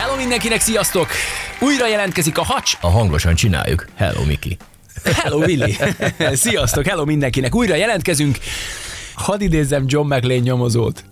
Hello mindenkinek, sziasztok! Újra jelentkezik a hacs. A hangosan csináljuk. Hello, Miki. Hello, Willy! sziasztok, hello mindenkinek! Újra jelentkezünk. Hadd idézzem John McLean nyomozót.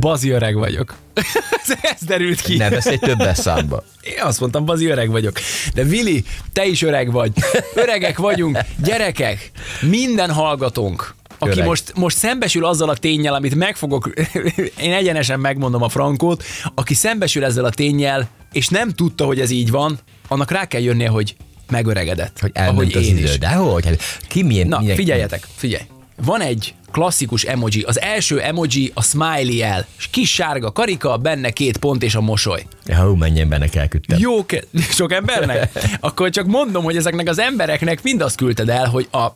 Bazi öreg vagyok. Ez derült ki. Ne beszélj többes számba. Én azt mondtam, bazi öreg vagyok. De Willy, te is öreg vagy. Öregek vagyunk. Gyerekek, minden hallgatónk, aki Öreg. most, most szembesül azzal a tényel, amit meg fogok, én egyenesen megmondom a frankót, aki szembesül ezzel a tényel, és nem tudta, hogy ez így van, annak rá kell jönnie, hogy megöregedett. Hogy elment az én idő. is. De hogy? Hát Ki milyen... Na, milyen, figyeljetek, figyelj. Van egy klasszikus emoji. Az első emoji a smiley el. Kis sárga karika, benne két pont és a mosoly. Hú, menjen benne elküldtem. Jó, ke- sok embernek? Akkor csak mondom, hogy ezeknek az embereknek mind azt küldted el, hogy a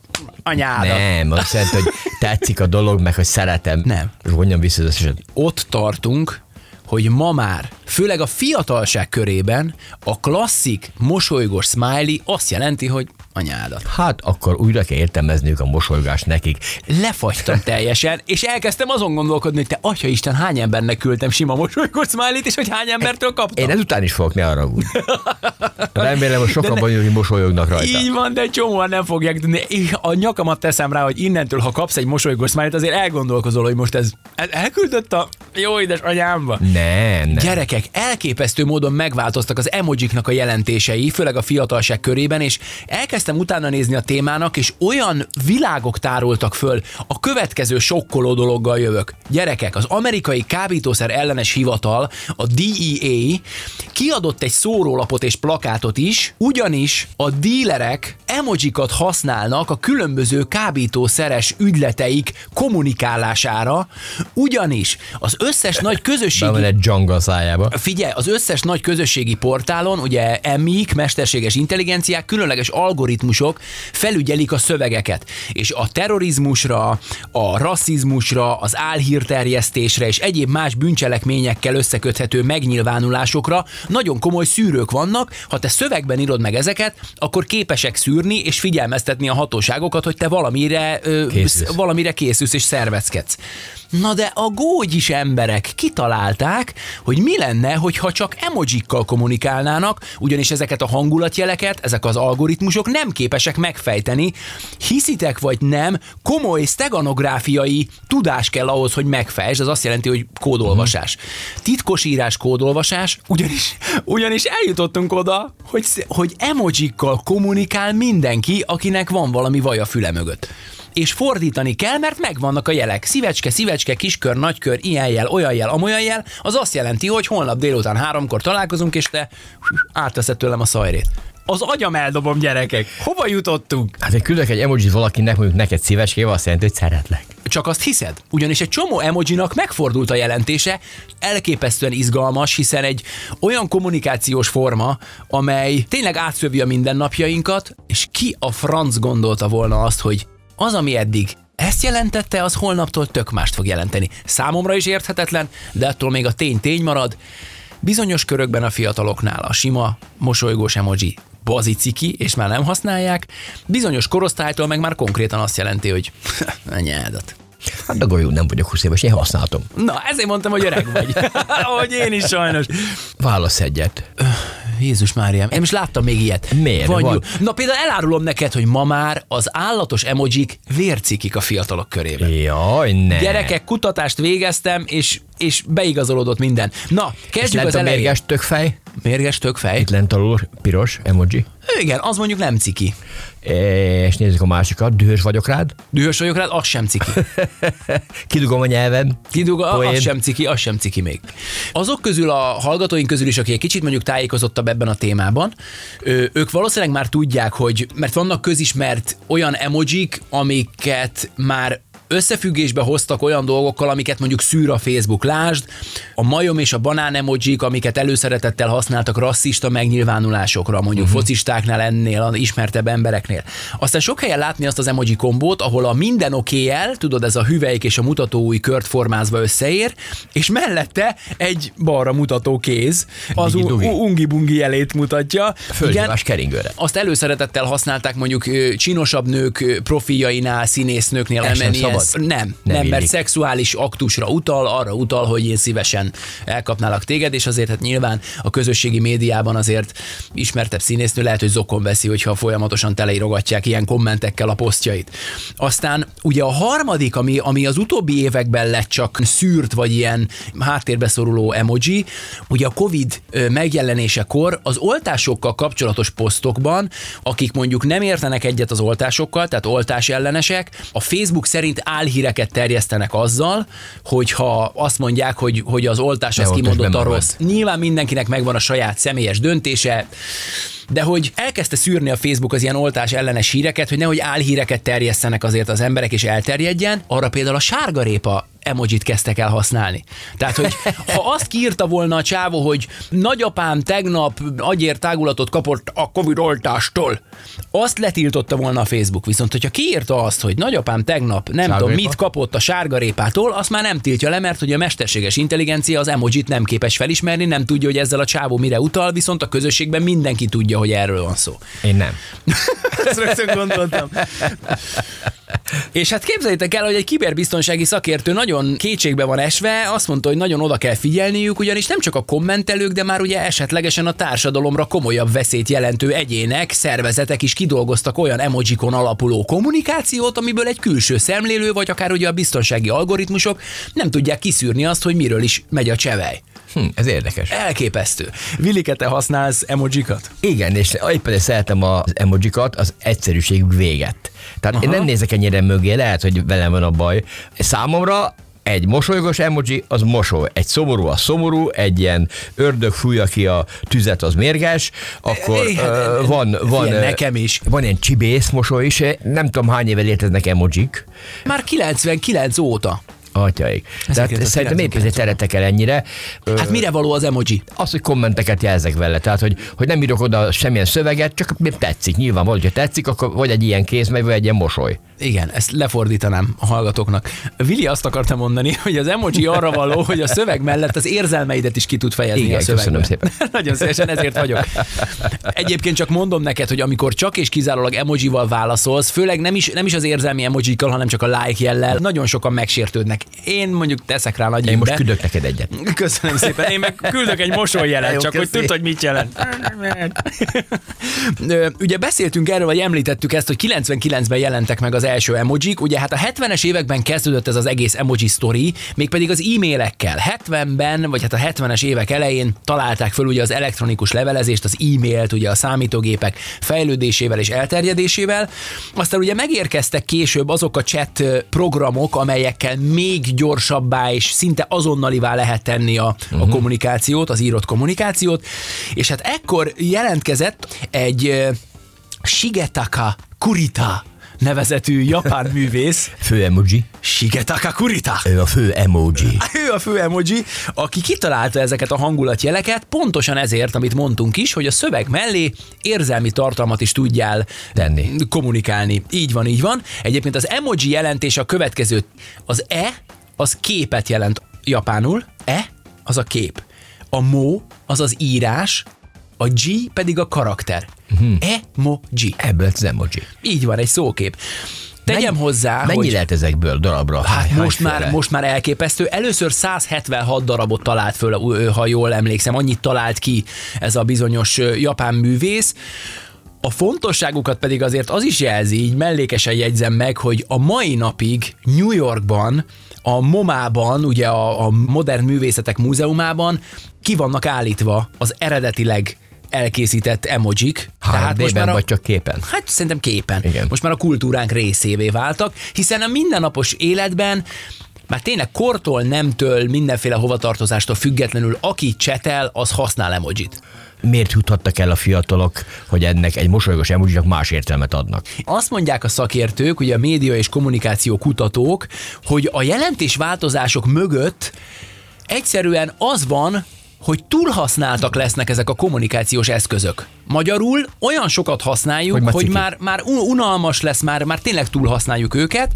anyádat. Nem, azt jelenti, hogy tetszik a dolog, meg hogy szeretem. Nem. Vonjam vissza az esetet. Ott tartunk, hogy ma már, főleg a fiatalság körében a klasszik mosolygós smiley azt jelenti, hogy anyádat. Hát akkor újra kell értelmezniük a mosolygást nekik. Lefagytam teljesen, és elkezdtem azon gondolkodni, hogy te atya Isten, hány embernek küldtem sima mosolygós smiley és hogy hány embertől kaptam. Én ezután is fogok, ne arra úgy. Remélem, hogy sokan vagyunk, hogy mosolyognak rajta. Így van, de csomóan nem fogják tudni. A nyakamat teszem rá, hogy innentől, ha kapsz egy mosolygós smiley azért elgondolkozol, hogy most ez, ez elküldött a jó édes anyámba. Nem, nem. Gyerekek, elképesztő módon megváltoztak az emojiknak a jelentései, főleg a fiatalság körében, és elkezdtem utána nézni a témának, és olyan világok tárultak föl, a következő sokkoló dologgal jövök. Gyerekek, az amerikai kábítószer ellenes hivatal, a DEA kiadott egy szórólapot és plakátot is, ugyanis a dílerek emojikat használnak a különböző kábítószeres ügyleteik kommunikálására, ugyanis az összes nagy közösségi Bemen egy dzsanga szájába. Figyelj, az összes nagy közösségi portálon, ugye MIK, mesterséges intelligenciák, különleges algoritmusok felügyelik a szövegeket. És a terrorizmusra, a rasszizmusra, az álhírterjesztésre és egyéb más bűncselekményekkel összeköthető megnyilvánulásokra nagyon komoly szűrők vannak. Ha te szövegben írod meg ezeket, akkor képesek szűrni és figyelmeztetni a hatóságokat, hogy te valamire, ö, Készülsz. valamire készülsz és szervezkedsz. Na de a gógyis emberek kitalálták, hogy mi lenne, hogyha csak emojikkal kommunikálnának, ugyanis ezeket a hangulatjeleket, ezek az algoritmusok nem képesek megfejteni. Hiszitek vagy nem, komoly steganográfiai tudás kell ahhoz, hogy megfejtsd, ez azt jelenti, hogy kódolvasás. Titkosírás, kódolvasás, ugyanis, ugyanis eljutottunk oda, hogy, hogy emojikkal kommunikál mindenki, akinek van valami vaj a füle mögött és fordítani kell, mert megvannak a jelek. Szívecske, szívecske, kiskör, nagykör, ilyen jel, olyan jel, amolyan jel, az azt jelenti, hogy holnap délután háromkor találkozunk, és te átveszed tőlem a szajrét. Az agyam eldobom, gyerekek. Hova jutottunk? Hát én küldök egy emojit valakinek, mondjuk neked szívecskével, azt jelenti, hogy szeretlek. Csak azt hiszed? Ugyanis egy csomó emojinak megfordult a jelentése, elképesztően izgalmas, hiszen egy olyan kommunikációs forma, amely tényleg átszövi a mindennapjainkat, és ki a franc gondolta volna azt, hogy az, ami eddig ezt jelentette, az holnaptól tök mást fog jelenteni. Számomra is érthetetlen, de attól még a tény tény marad. Bizonyos körökben a fiataloknál a sima, mosolygós emoji baziciki, és már nem használják, bizonyos korosztálytól meg már konkrétan azt jelenti, hogy anyádat. Hát de golyó, nem vagyok 20 éves, én használtam. Na, ezért mondtam, hogy öreg vagy. Ahogy én is sajnos. Válasz egyet. Jézus Máriám, én most láttam még ilyet. Miért? Van Van. Na például elárulom neked, hogy ma már az állatos emojik vércikik a fiatalok körében. Jaj, ne. Gyerekek, kutatást végeztem, és, és beigazolódott minden. Na, kezdjük lent az a elején. mérges tökfej, Mérges tökfej. itt lent alul piros emoji. Igen, az mondjuk nem ciki. És nézzük a másikat, dühös vagyok rád. Dühös vagyok rád, az sem ciki. Kidugom a nyelvem. Kidug, Poén. az sem ciki, az sem ciki még. Azok közül a hallgatóink közül is, aki egy kicsit mondjuk tájékozottabb ebben a témában, ők valószínűleg már tudják, hogy, mert vannak közismert olyan emojik, amiket már összefüggésbe hoztak olyan dolgokkal, amiket mondjuk szűr a Facebook. Lásd, a majom és a banán emojik, amiket előszeretettel használtak rasszista megnyilvánulásokra, mondjuk uh-huh. focistáknál ennél, ismertebb embereknél. Aztán sok helyen látni azt az emoji kombót, ahol a minden oké el, tudod, ez a hüvelyk és a mutató új kört formázva összeér, és mellette egy balra mutató kéz, az ungi-bungi jelét mutatja. Földhívás keringőre. Azt előszeretettel használták mondjuk csinosabb nők ö, profiljainál, színésznőknél Ez nem, nem, Nem mert szexuális aktusra utal, arra utal, hogy én szívesen elkapnálak téged, és azért hát nyilván a közösségi médiában azért ismertebb színésznő lehet, hogy zokon veszi, hogyha folyamatosan teleirogatják ilyen kommentekkel a posztjait. Aztán ugye a harmadik, ami, ami az utóbbi években lett csak szűrt, vagy ilyen háttérbe szoruló emoji, ugye a Covid megjelenésekor az oltásokkal kapcsolatos posztokban, akik mondjuk nem értenek egyet az oltásokkal, tehát oltás ellenesek, a Facebook szerint álhíreket terjesztenek azzal, hogyha azt mondják, hogy, hogy az oltás Ne az kimondott a rossz. Nyilván mindenkinek megvan a saját személyes döntése, de hogy elkezdte szűrni a Facebook az ilyen oltás ellenes híreket, hogy nehogy álhíreket terjesztenek azért az emberek és elterjedjen, arra például a sárgarépa emojit kezdtek el használni. Tehát, hogy ha azt kiírta volna a csávó, hogy nagyapám tegnap agyér tágulatot kapott a Covid oltástól, azt letiltotta volna a Facebook. Viszont, hogyha kiírta azt, hogy nagyapám tegnap nem tudom Sárgarépa? mit kapott a sárgarépától, azt már nem tiltja le, mert hogy a mesterséges intelligencia az emojit nem képes felismerni, nem tudja, hogy ezzel a csávó mire utal, viszont a közösségben mindenki tudja, hogy erről van szó. Én nem. Ezt rögtön gondoltam. És hát képzeljétek el, hogy egy kiberbiztonsági szakértő nagyon kétségbe van esve, azt mondta, hogy nagyon oda kell figyelniük, ugyanis nem csak a kommentelők, de már ugye esetlegesen a társadalomra komolyabb veszélyt jelentő egyének, szervezetek is kidolgoztak olyan emojikon alapuló kommunikációt, amiből egy külső szemlélő, vagy akár ugye a biztonsági algoritmusok nem tudják kiszűrni azt, hogy miről is megy a csevej. Hm, ez érdekes. Elképesztő. Vilike, te használsz emojikat? Igen, és éppen szeretem az emojikat, az egyszerűség véget. Tehát Aha. én nem nézek ennyire mögé, lehet, hogy velem van a baj. Számomra egy mosolygós emoji, az mosoly. Egy szomorú, az szomorú, egy ilyen ördög fújja ki a tüzet, az mérges, akkor Igen, ö, van, van, ilyen nekem is. van ilyen csibész mosoly is, nem tudom hány éve léteznek emojik, Már 99 óta. Atyaik. Tehát 1999 szerintem épp ezért teretek el ennyire. Hát mire való az emoji? az, hogy kommenteket jelzek vele, tehát hogy, hogy nem írok oda semmilyen szöveget, csak tetszik. Nyilván, hogyha tetszik, akkor vagy egy ilyen kéz vagy egy ilyen mosoly. Igen, ezt lefordítanám a hallgatóknak. Vili azt akarta mondani, hogy az emoji arra való, hogy a szöveg mellett az érzelmeidet is ki tud fejezni Igen, a szövegben. köszönöm szépen. Nagyon szívesen ezért vagyok. Egyébként csak mondom neked, hogy amikor csak és kizárólag emojival válaszolsz, főleg nem is, nem is az érzelmi emojikkal, hanem csak a like jellel, nagyon sokan megsértődnek. Én mondjuk teszek rá nagy Én most küldök neked egyet. Köszönöm szépen. Én meg küldök egy mosolyjelet, csak hogy köszi. tudd, hogy mit jelent. Ugye beszéltünk erről, vagy említettük ezt, hogy 99-ben jelentek meg az első emojik. Ugye hát a 70-es években kezdődött ez az egész emoji sztori, mégpedig az e-mailekkel. 70-ben, vagy hát a 70-es évek elején találták föl ugye az elektronikus levelezést, az e-mailt, ugye a számítógépek fejlődésével és elterjedésével. Aztán ugye megérkeztek később azok a chat programok, amelyekkel még gyorsabbá és szinte azonnalivá lehet tenni a, a kommunikációt, az írott kommunikációt, és hát ekkor jelentkezett egy Shigetaka Kurita nevezetű japán művész, Fő emoji. Shigetaka Kurita. Ő a fő emoji. Ő a fő emoji, aki kitalálta ezeket a hangulatjeleket, pontosan ezért, amit mondtunk is, hogy a szöveg mellé érzelmi tartalmat is tudjál Tenni. kommunikálni. Így van, így van. Egyébként az emoji jelentése a következő. Az E, az képet jelent japánul, E, az a kép. A mo, az az írás, a G pedig a karakter. Mhm. Emoji. Ebből az emoji. Így van, egy szókép. Tegyem Mennyi- hozzá, Mennyi hogy... lehet ezekből darabra? Hát Hány- most már, most már elképesztő. Először 176 darabot talált föl, ha jól emlékszem, annyit talált ki ez a bizonyos japán művész. A fontosságukat pedig azért az is jelzi, így mellékesen jegyzem meg, hogy a mai napig New Yorkban, a MoMA-ban, ugye a, a Modern Művészetek Múzeumában ki vannak állítva az eredetileg elkészített emojik. HD-ben vagy csak képen? Hát szerintem képen. Igen. Most már a kultúránk részévé váltak, hiszen a mindennapos életben már tényleg kortól, nemtől, mindenféle hovatartozástól függetlenül, aki csetel, az használ emojit. Miért juthattak el a fiatalok, hogy ennek egy mosolygós emojinak más értelmet adnak? Azt mondják a szakértők, ugye a média és kommunikáció kutatók, hogy a jelentésváltozások mögött egyszerűen az van, hogy túlhasználtak lesznek ezek a kommunikációs eszközök. Magyarul olyan sokat használjuk, Hogy hogy, már már, már un- unalmas lesz, már, már tényleg túlhasználjuk őket,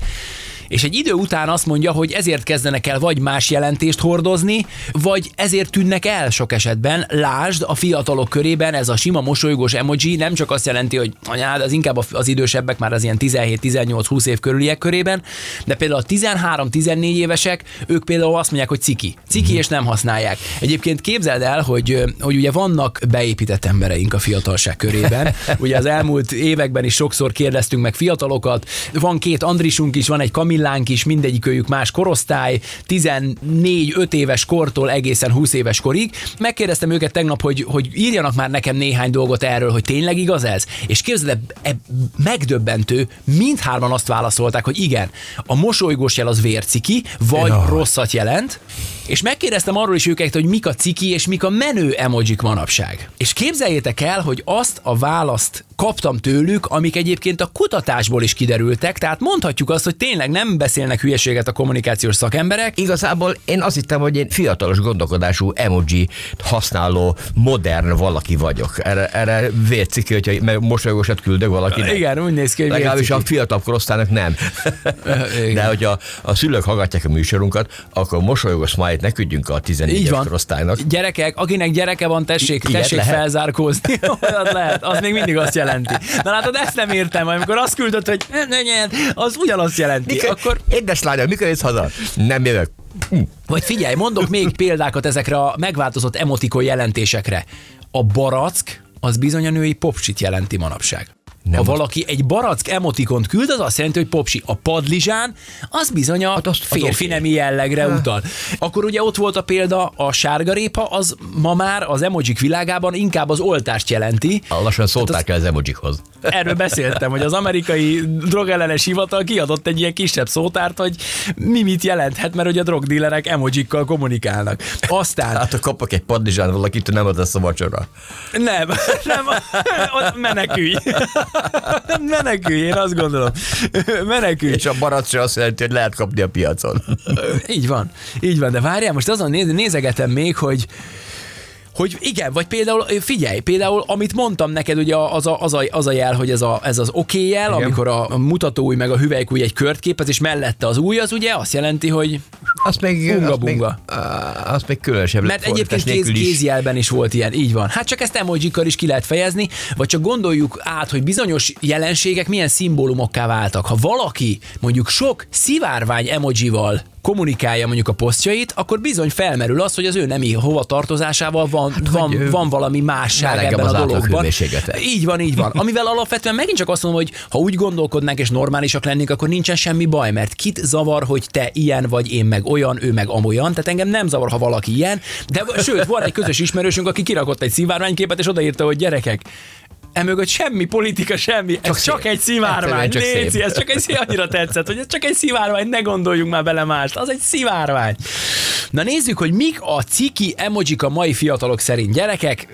és egy idő után azt mondja, hogy ezért kezdenek el vagy más jelentést hordozni, vagy ezért tűnnek el sok esetben. Lásd, a fiatalok körében ez a sima mosolygós emoji nem csak azt jelenti, hogy anyád, az inkább az idősebbek, már az ilyen 17-18-20 év körüliek körében, de például a 13-14 évesek, ők például azt mondják, hogy ciki. Ciki és nem használják. Egyébként képzeld el, hogy, hogy ugye vannak beépített embereink a fiatalság körében. Ugye az elmúlt években is sokszor kérdeztünk meg fiatalokat. Van két Andrisunk is, van egy Kamillánk is, mindegyik őjük más korosztály, 14-5 éves kortól egészen 20 éves korig. Megkérdeztem őket tegnap, hogy, hogy írjanak már nekem néhány dolgot erről, hogy tényleg igaz ez? És képzeld, el, e, megdöbbentő, mindhárman azt válaszolták, hogy igen, a mosolygós jel az vérciki, vagy Jaj. rosszat jelent, és megkérdeztem arról is őket, hogy mik a ciki és mik a menő emojik manapság. És képzeljétek el, hogy azt a választ kaptam tőlük, amik egyébként a kutatásból is kiderültek, tehát mondhatjuk azt, hogy tényleg nem beszélnek hülyeséget a kommunikációs szakemberek, Igazából én azt hittem, hogy én fiatalos gondolkodású emoji használó modern valaki vagyok. Erre, erre vérciki, hogyha mosolygósat küldök valakinek. Igen, úgy néz ki, hogy Legalábbis a vérciki. fiatal korosztálynak nem. De hogyha a szülők hallgatják a műsorunkat, akkor mosolygós smile-t ne küldjünk a 14 Így éves van. korosztálynak. Gyerekek, akinek gyereke van, tessék, Ilyet tessék lehet? felzárkózni. Lehet, az még mindig azt jelenti. Na látod, ezt nem értem, amikor azt küldött, hogy az ugyanazt jelenti. Mikor, Akkor Édes lányom, mikor jössz haza? Nem jövök. Vagy figyelj, mondok még példákat ezekre a megváltozott emotikon jelentésekre. A barack az bizony a női popsit jelenti manapság. Nem ha valaki egy barack emotikont küld, az azt jelenti, hogy popsi. A padlizsán, az bizony a Hát azt- az férfi oké. nemi jellegre utal. Akkor ugye ott volt a példa, a sárgarépa, az ma már az emojik világában inkább az oltást jelenti. Lassan szólták el az emojikhoz. Erről beszéltem, hogy az amerikai drogellenes hivatal kiadott egy ilyen kisebb szótárt, hogy mi mit jelenthet, mert hogy a drogdílerek emojikkal kommunikálnak. Aztán Hát ha kapok egy padlizsán valakit, nem az lesz a vacsora. nem, nem, menekülj. Menekülj, én azt gondolom. Menekülj. És a barack se azt jelenti, hogy lehet kapni a piacon. Így van, így van, de várjál, most azon néz, nézegetem még, hogy hogy igen, vagy például, figyelj, például, amit mondtam neked, ugye az a, az a, az a jel, hogy ez, a, ez az oké okay jel, Igen. amikor a, a mutatóúj meg a hüvelykúj egy kört képez, és mellette az új, az ugye azt jelenti, hogy Azt még, Bunga, azt még, bunga. á, azt még különösebb Mert egyébként kéz, is. kézjelben is volt ilyen, így van. Hát csak ezt emojikkal is ki lehet fejezni, vagy csak gondoljuk át, hogy bizonyos jelenségek milyen szimbólumokká váltak. Ha valaki mondjuk sok szivárvány emojival kommunikálja mondjuk a posztjait, akkor bizony felmerül az, hogy az ő nemi hovatartozásával van, hát, van, van valami másság ebben az a dologban. Így van, így van. Amivel alapvetően megint csak azt mondom, hogy ha úgy gondolkodnánk és normálisak lennénk, akkor nincsen semmi baj, mert kit zavar, hogy te ilyen vagy, én meg olyan, ő meg amolyan. Tehát engem nem zavar, ha valaki ilyen, de sőt, van egy közös ismerősünk, aki kirakott egy szivárványképet, és odaírta, hogy gyerekek, emögött semmi politika, semmi, ez csak, szép. csak egy szivárvány. Csak Léci, szép. ez csak egy szív, annyira tetszett, hogy ez csak egy szivárvány, ne gondoljunk már bele mást, az egy szivárvány. Na nézzük, hogy mik a ciki emojik a mai fiatalok szerint. Gyerekek,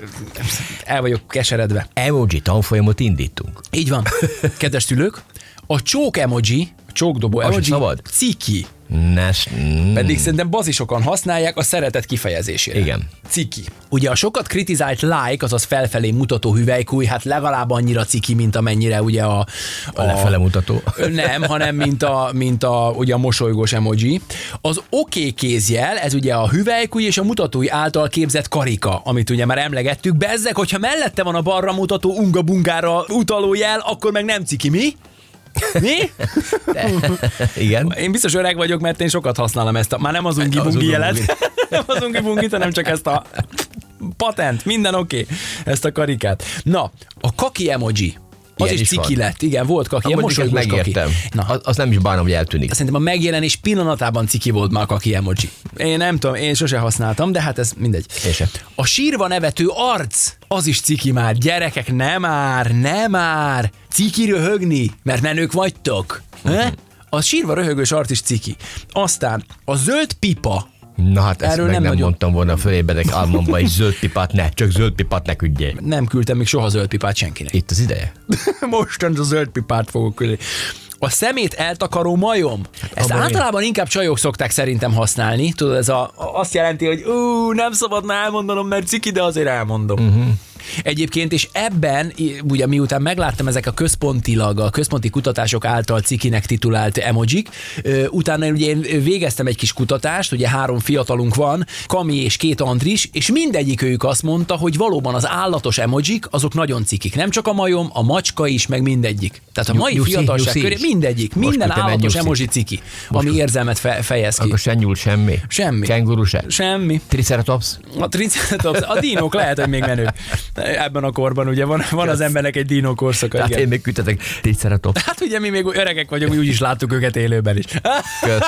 el vagyok keseredve. Emoji tanfolyamot indítunk. Így van. Kedves szülők, a csók emoji, a csókdobó emoji, ciki. Nes, mm, Pedig szerintem bazisokan használják a szeretet kifejezésére. Igen. Ciki. Ugye a sokat kritizált like, azaz felfelé mutató hüvelykúj, hát legalább annyira ciki, mint amennyire ugye a... a lefele mutató. Nem, hanem mint a, mint a, ugye a mosolygós emoji. Az oké okay kézjel, ez ugye a hüvelykúj és a mutatói által képzett karika, amit ugye már emlegettük. Bezzek, hogyha mellette van a balra mutató unga-bungára utaló jel, akkor meg nem ciki, mi? Mi? Igen. Én biztos öreg vagyok, mert én sokat használom ezt a, már nem az ungi bungi ungi-bungi. jelet, nem az ungi bungit, hanem csak ezt a patent, minden oké, okay. ezt a karikát. Na, a kaki emoji. Az is is ciki van. lett, igen, volt kaki, ilyen ezt mosolygós kaki. megértem. Na, Az, nem is bánom, hogy eltűnik. Szerintem a megjelenés pillanatában ciki volt már a kaki emoji. Én nem tudom, én sose használtam, de hát ez mindegy. Én sem. A sírva nevető arc, az is ciki már. Gyerekek, nem már, nem már. Ciki röhögni, mert menők vagytok. He? A sírva röhögős arc is ciki. Aztán a zöld pipa, Na hát ezt Erről meg nem nem, nagyon- mondtam volna fölébredek álmomba, hogy zöld pipát ne, csak zöld pipát ne küldjél. Nem küldtem még soha zöld pipát senkinek. Itt az ideje. Mostan a zöld pipát fogok küldeni. A szemét eltakaró majom. Ezt Abban általában inkább csajok szokták szerintem használni. Tudod, ez a, azt jelenti, hogy ú, nem szabadna elmondanom, mert ciki, de azért elmondom. Uh-huh. Egyébként, és ebben, ugye miután megláttam ezek a központilag, a központi kutatások által cikinek titulált emojik, utána ugye én végeztem egy kis kutatást, ugye három fiatalunk van, Kami és két Andris, és mindegyik őjük azt mondta, hogy valóban az állatos emojik, azok nagyon cikik. Nem csak a majom, a macska is, meg mindegyik. Tehát a mai nyuszi, fiatalság nyuszi köré mindegyik, Most minden állatos emoji ciki, ami érzelmet fe, fejez ki. Akkor se nyúl semmi. Semmi. Kenguru se. Semmi. Triceratops. A triceratops, a dinók lehet, hogy még menők. Ebben a korban ugye van, van az embernek egy dinó korszaka. Tehát Igen. én még küldtetek Triceratops. Hát ugye mi még öregek vagyunk, mi úgyis láttuk őket élőben is. Kösz.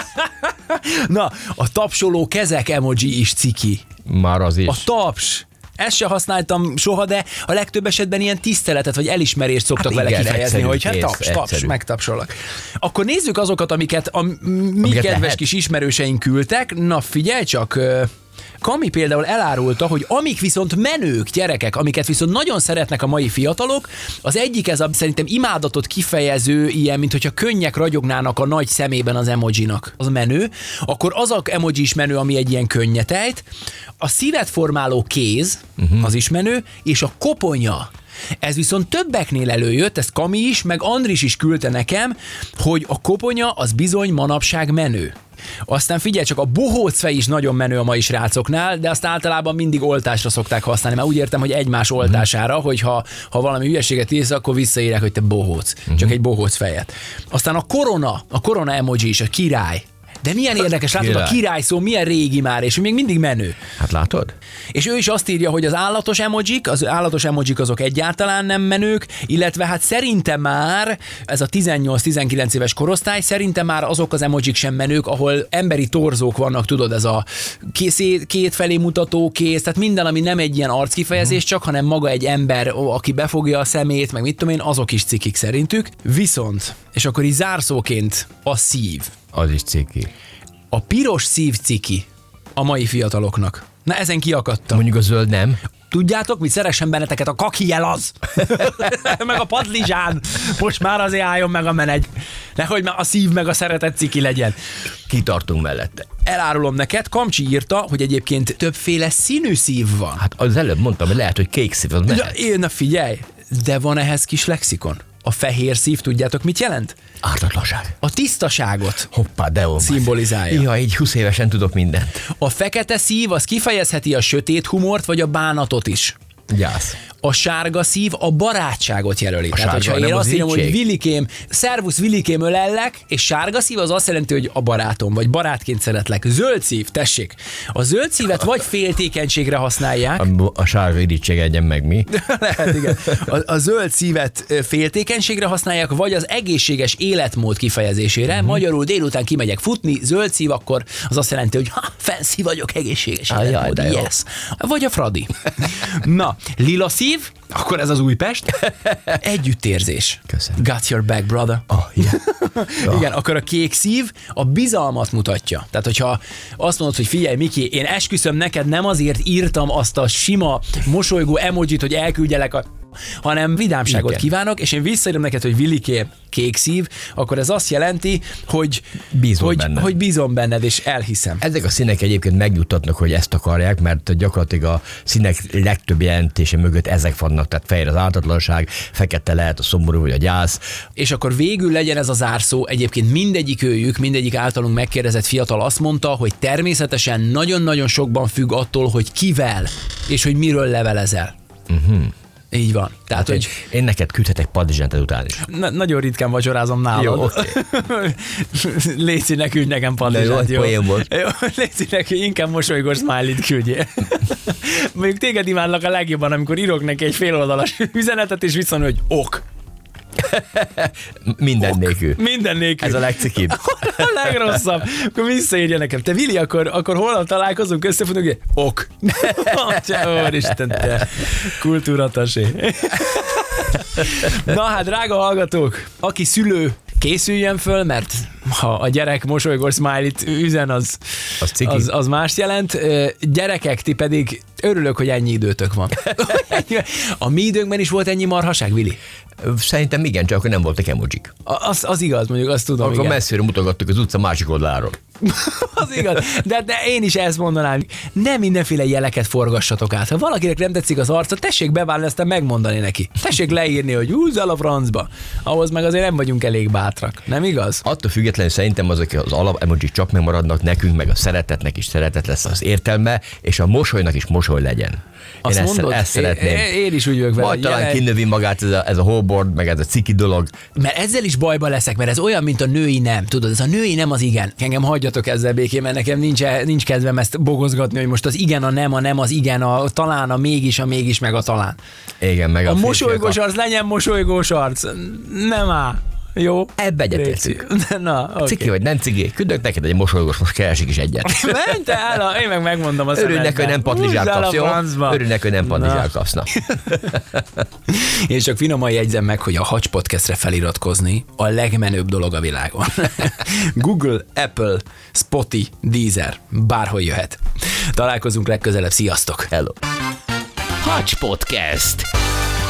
Na, a tapsoló kezek emoji is ciki. Már az is. A taps. Ezt se használtam soha, de a legtöbb esetben ilyen tiszteletet vagy elismerést szoktak Hát vele igen, kifejezni, egyszerű, hogy hát taps, taps, egyszerű. megtapsolak. Akkor nézzük azokat, amiket a mi Amiket kedves lehet. kis ismerőseink küldtek. Na figyelj csak, Kami például elárulta, hogy amik viszont menők, gyerekek, amiket viszont nagyon szeretnek a mai fiatalok, az egyik ez a szerintem imádatot kifejező, ilyen, mint hogyha könnyek ragyognának a nagy szemében az emojinak. Az menő. Akkor az a emoji is menő, ami egy ilyen könnyetejt. A szívet formáló kéz, uh-huh. az is menő, és a koponya. Ez viszont többeknél előjött, ezt Kami is, meg Andris is küldte nekem, hogy a koponya az bizony manapság menő. Aztán figyelj csak, a bohócfej is nagyon menő a mai srácoknál, de azt általában mindig oltásra szokták használni, mert úgy értem, hogy egymás oltására, hogy ha, ha valami hülyeséget írsz, akkor visszaírják, hogy te bohóc. Csak egy bohóc fejet. Aztán a korona, a korona emoji is, a király. De milyen érdekes, látod, a Király. szó milyen régi már, és még mindig menő. Hát látod? És ő is azt írja, hogy az állatos emojik, az állatos emojik azok egyáltalán nem menők, illetve hát szerintem már ez a 18-19 éves korosztály, szerintem már azok az emojik sem menők, ahol emberi torzók vannak, tudod, ez a készé- kétfelé mutató kéz, tehát minden, ami nem egy ilyen arckifejezés csak, hanem maga egy ember, aki befogja a szemét, meg mit tudom én, azok is cikik szerintük. Viszont, és akkor így zárszóként a szív. Az is ciki. A piros szív ciki a mai fiataloknak. Na ezen kiakadtam. Mondjuk a zöld nem. Tudjátok, mit szeressen benneteket? A kaki jel az! meg a padlizsán! Most már azért álljon meg a menegy. Nehogy már a szív meg a szeretet ciki legyen. Kitartunk mellette. Elárulom neked, Kamcsi írta, hogy egyébként többféle színű szív van. Hát az előbb mondtam, hogy lehet, hogy kék szív, az Ja, mehet. én, na figyelj, de van ehhez kis lexikon. A fehér szív, tudjátok mit jelent? Ártatlanság. A tisztaságot. Hoppá, de jó. Szimbolizálja. Ja, így 20 évesen tudok mindent. A fekete szív az kifejezheti a sötét humort vagy a bánatot is. Gyász. A sárga szív a barátságot jelöli. A Tehát, hogyha én azt írom, hogy? Vilikém, szervusz Vilikém ölellek, és sárga szív az azt jelenti, hogy a barátom, vagy barátként szeretlek. Zöld szív, tessék. A zöld szívet vagy féltékenységre használják, A, a sárga irítség egyen meg mi. lehet, igen. A, a zöld szívet féltékenységre használják, vagy az egészséges életmód kifejezésére. Uh-huh. Magyarul délután kimegyek futni, zöld szív, akkor az azt jelenti, hogy ha, fancy vagyok, egészséges életmód, yes. Vagy a Fradi. Na, lila szív, akkor ez az Újpest. Együttérzés. Köszönöm. Got your back, brother. Oh, yeah. Igen, akkor a kék szív a bizalmat mutatja. Tehát, hogyha azt mondod, hogy figyelj, Miki, én esküszöm neked, nem azért írtam azt a sima, mosolygó emojit, hogy elküldjelek a hanem vidámságot Igen. kívánok, és én visszaírom neked, hogy Viliké kék szív, akkor ez azt jelenti, hogy Bízom hogy, benned. hogy bízom benned, és elhiszem. Ezek a színek egyébként megnyugtatnak, hogy ezt akarják, mert gyakorlatilag a színek legtöbb jelentése mögött ezek vannak, tehát fehér az ártatlanság, fekete lehet a szomorú vagy a gyász. És akkor végül legyen ez a zárszó. Egyébként mindegyik őjük, mindegyik általunk megkérdezett fiatal azt mondta, hogy természetesen nagyon-nagyon sokban függ attól, hogy kivel, és hogy miről levelezel. Uh-huh. Így van. Tehát, hogy Én neked küldhetek padizsánt ezután is. na- nagyon ritkán vacsorázom nálad. Jó, oké. Léci, ne küldj nekem De jó, egy poén volt. Jó, Léci, ne küldj, inkább mosolygós smiley-t küldjél. Mondjuk téged imádlak a legjobban, amikor írok neki egy féloldalas üzenetet, és viszont, hogy ok. Minden nélkül. Minden nélkül. Ez a legcikibb. A legrosszabb. Akkor visszaírja nekem. Te Vili, akkor, akkor holnap találkozunk, összefutunk, ok. Atya, Úristen, te kultúratasé. Na hát, drága hallgatók, aki szülő, készüljön föl, mert ha a gyerek mosolygós smiley-t üzen, az, Az ciki. az, az mást jelent. Gyerekek, ti pedig örülök, hogy ennyi időtök van. A mi időnkben is volt ennyi marhaság, Vili? Szerintem igen, csak akkor nem voltak emojik. A- Az, az igaz, mondjuk azt tudom, Akkor igen. messzire mutogattuk az utca másik oldaláról. Az igaz. De, de én is ezt mondanám, nem mindenféle jeleket forgassatok át. Ha valakinek nem tetszik az arca, tessék beválni, aztán megmondani neki. Tessék leírni, hogy húzz el a francba. Ahhoz meg azért nem vagyunk elég bátrak. Nem igaz? Attól függetlenül szerintem azok az alap emojik csak megmaradnak nekünk, meg a szeretetnek is szeretet lesz az értelme, és a mosolynak is mosoly legyen. Azt én mondod? ezt szeretném. Én, én is úgy vagyok vele. Hogy talán jelen- kinövi magát ez a, ez a hoverboard, meg ez a ciki dolog. Mert ezzel is bajba leszek, mert ez olyan, mint a női nem. Tudod, ez a női nem az igen. Engem hagyjatok ezzel békén, mert nekem nincs, nincs kedvem ezt bogozgatni, hogy most az igen, a nem, a nem, az igen, a talán, a mégis, a mégis, meg a talán. Igen, meg a, A mosolygós arc legyen mosolygós arc. Nem áll. Jó? Ebbe egyetértünk. Na, oké. Ciki vagy nem cigi, küldök neked egy mosolygós, most keresik is egyet. Ment el, a- én meg megmondom a Örülj neki, szemedbe. hogy nem a kapsz, jó? neki, hogy nem Na. padlizsát kapsz. Na. Én csak finoman jegyzem meg, hogy a Hacs Podcastre feliratkozni a legmenőbb dolog a világon. Google, Apple, Spotify, Deezer, bárhol jöhet. Találkozunk legközelebb, sziasztok! Hello. Hacs Podcast.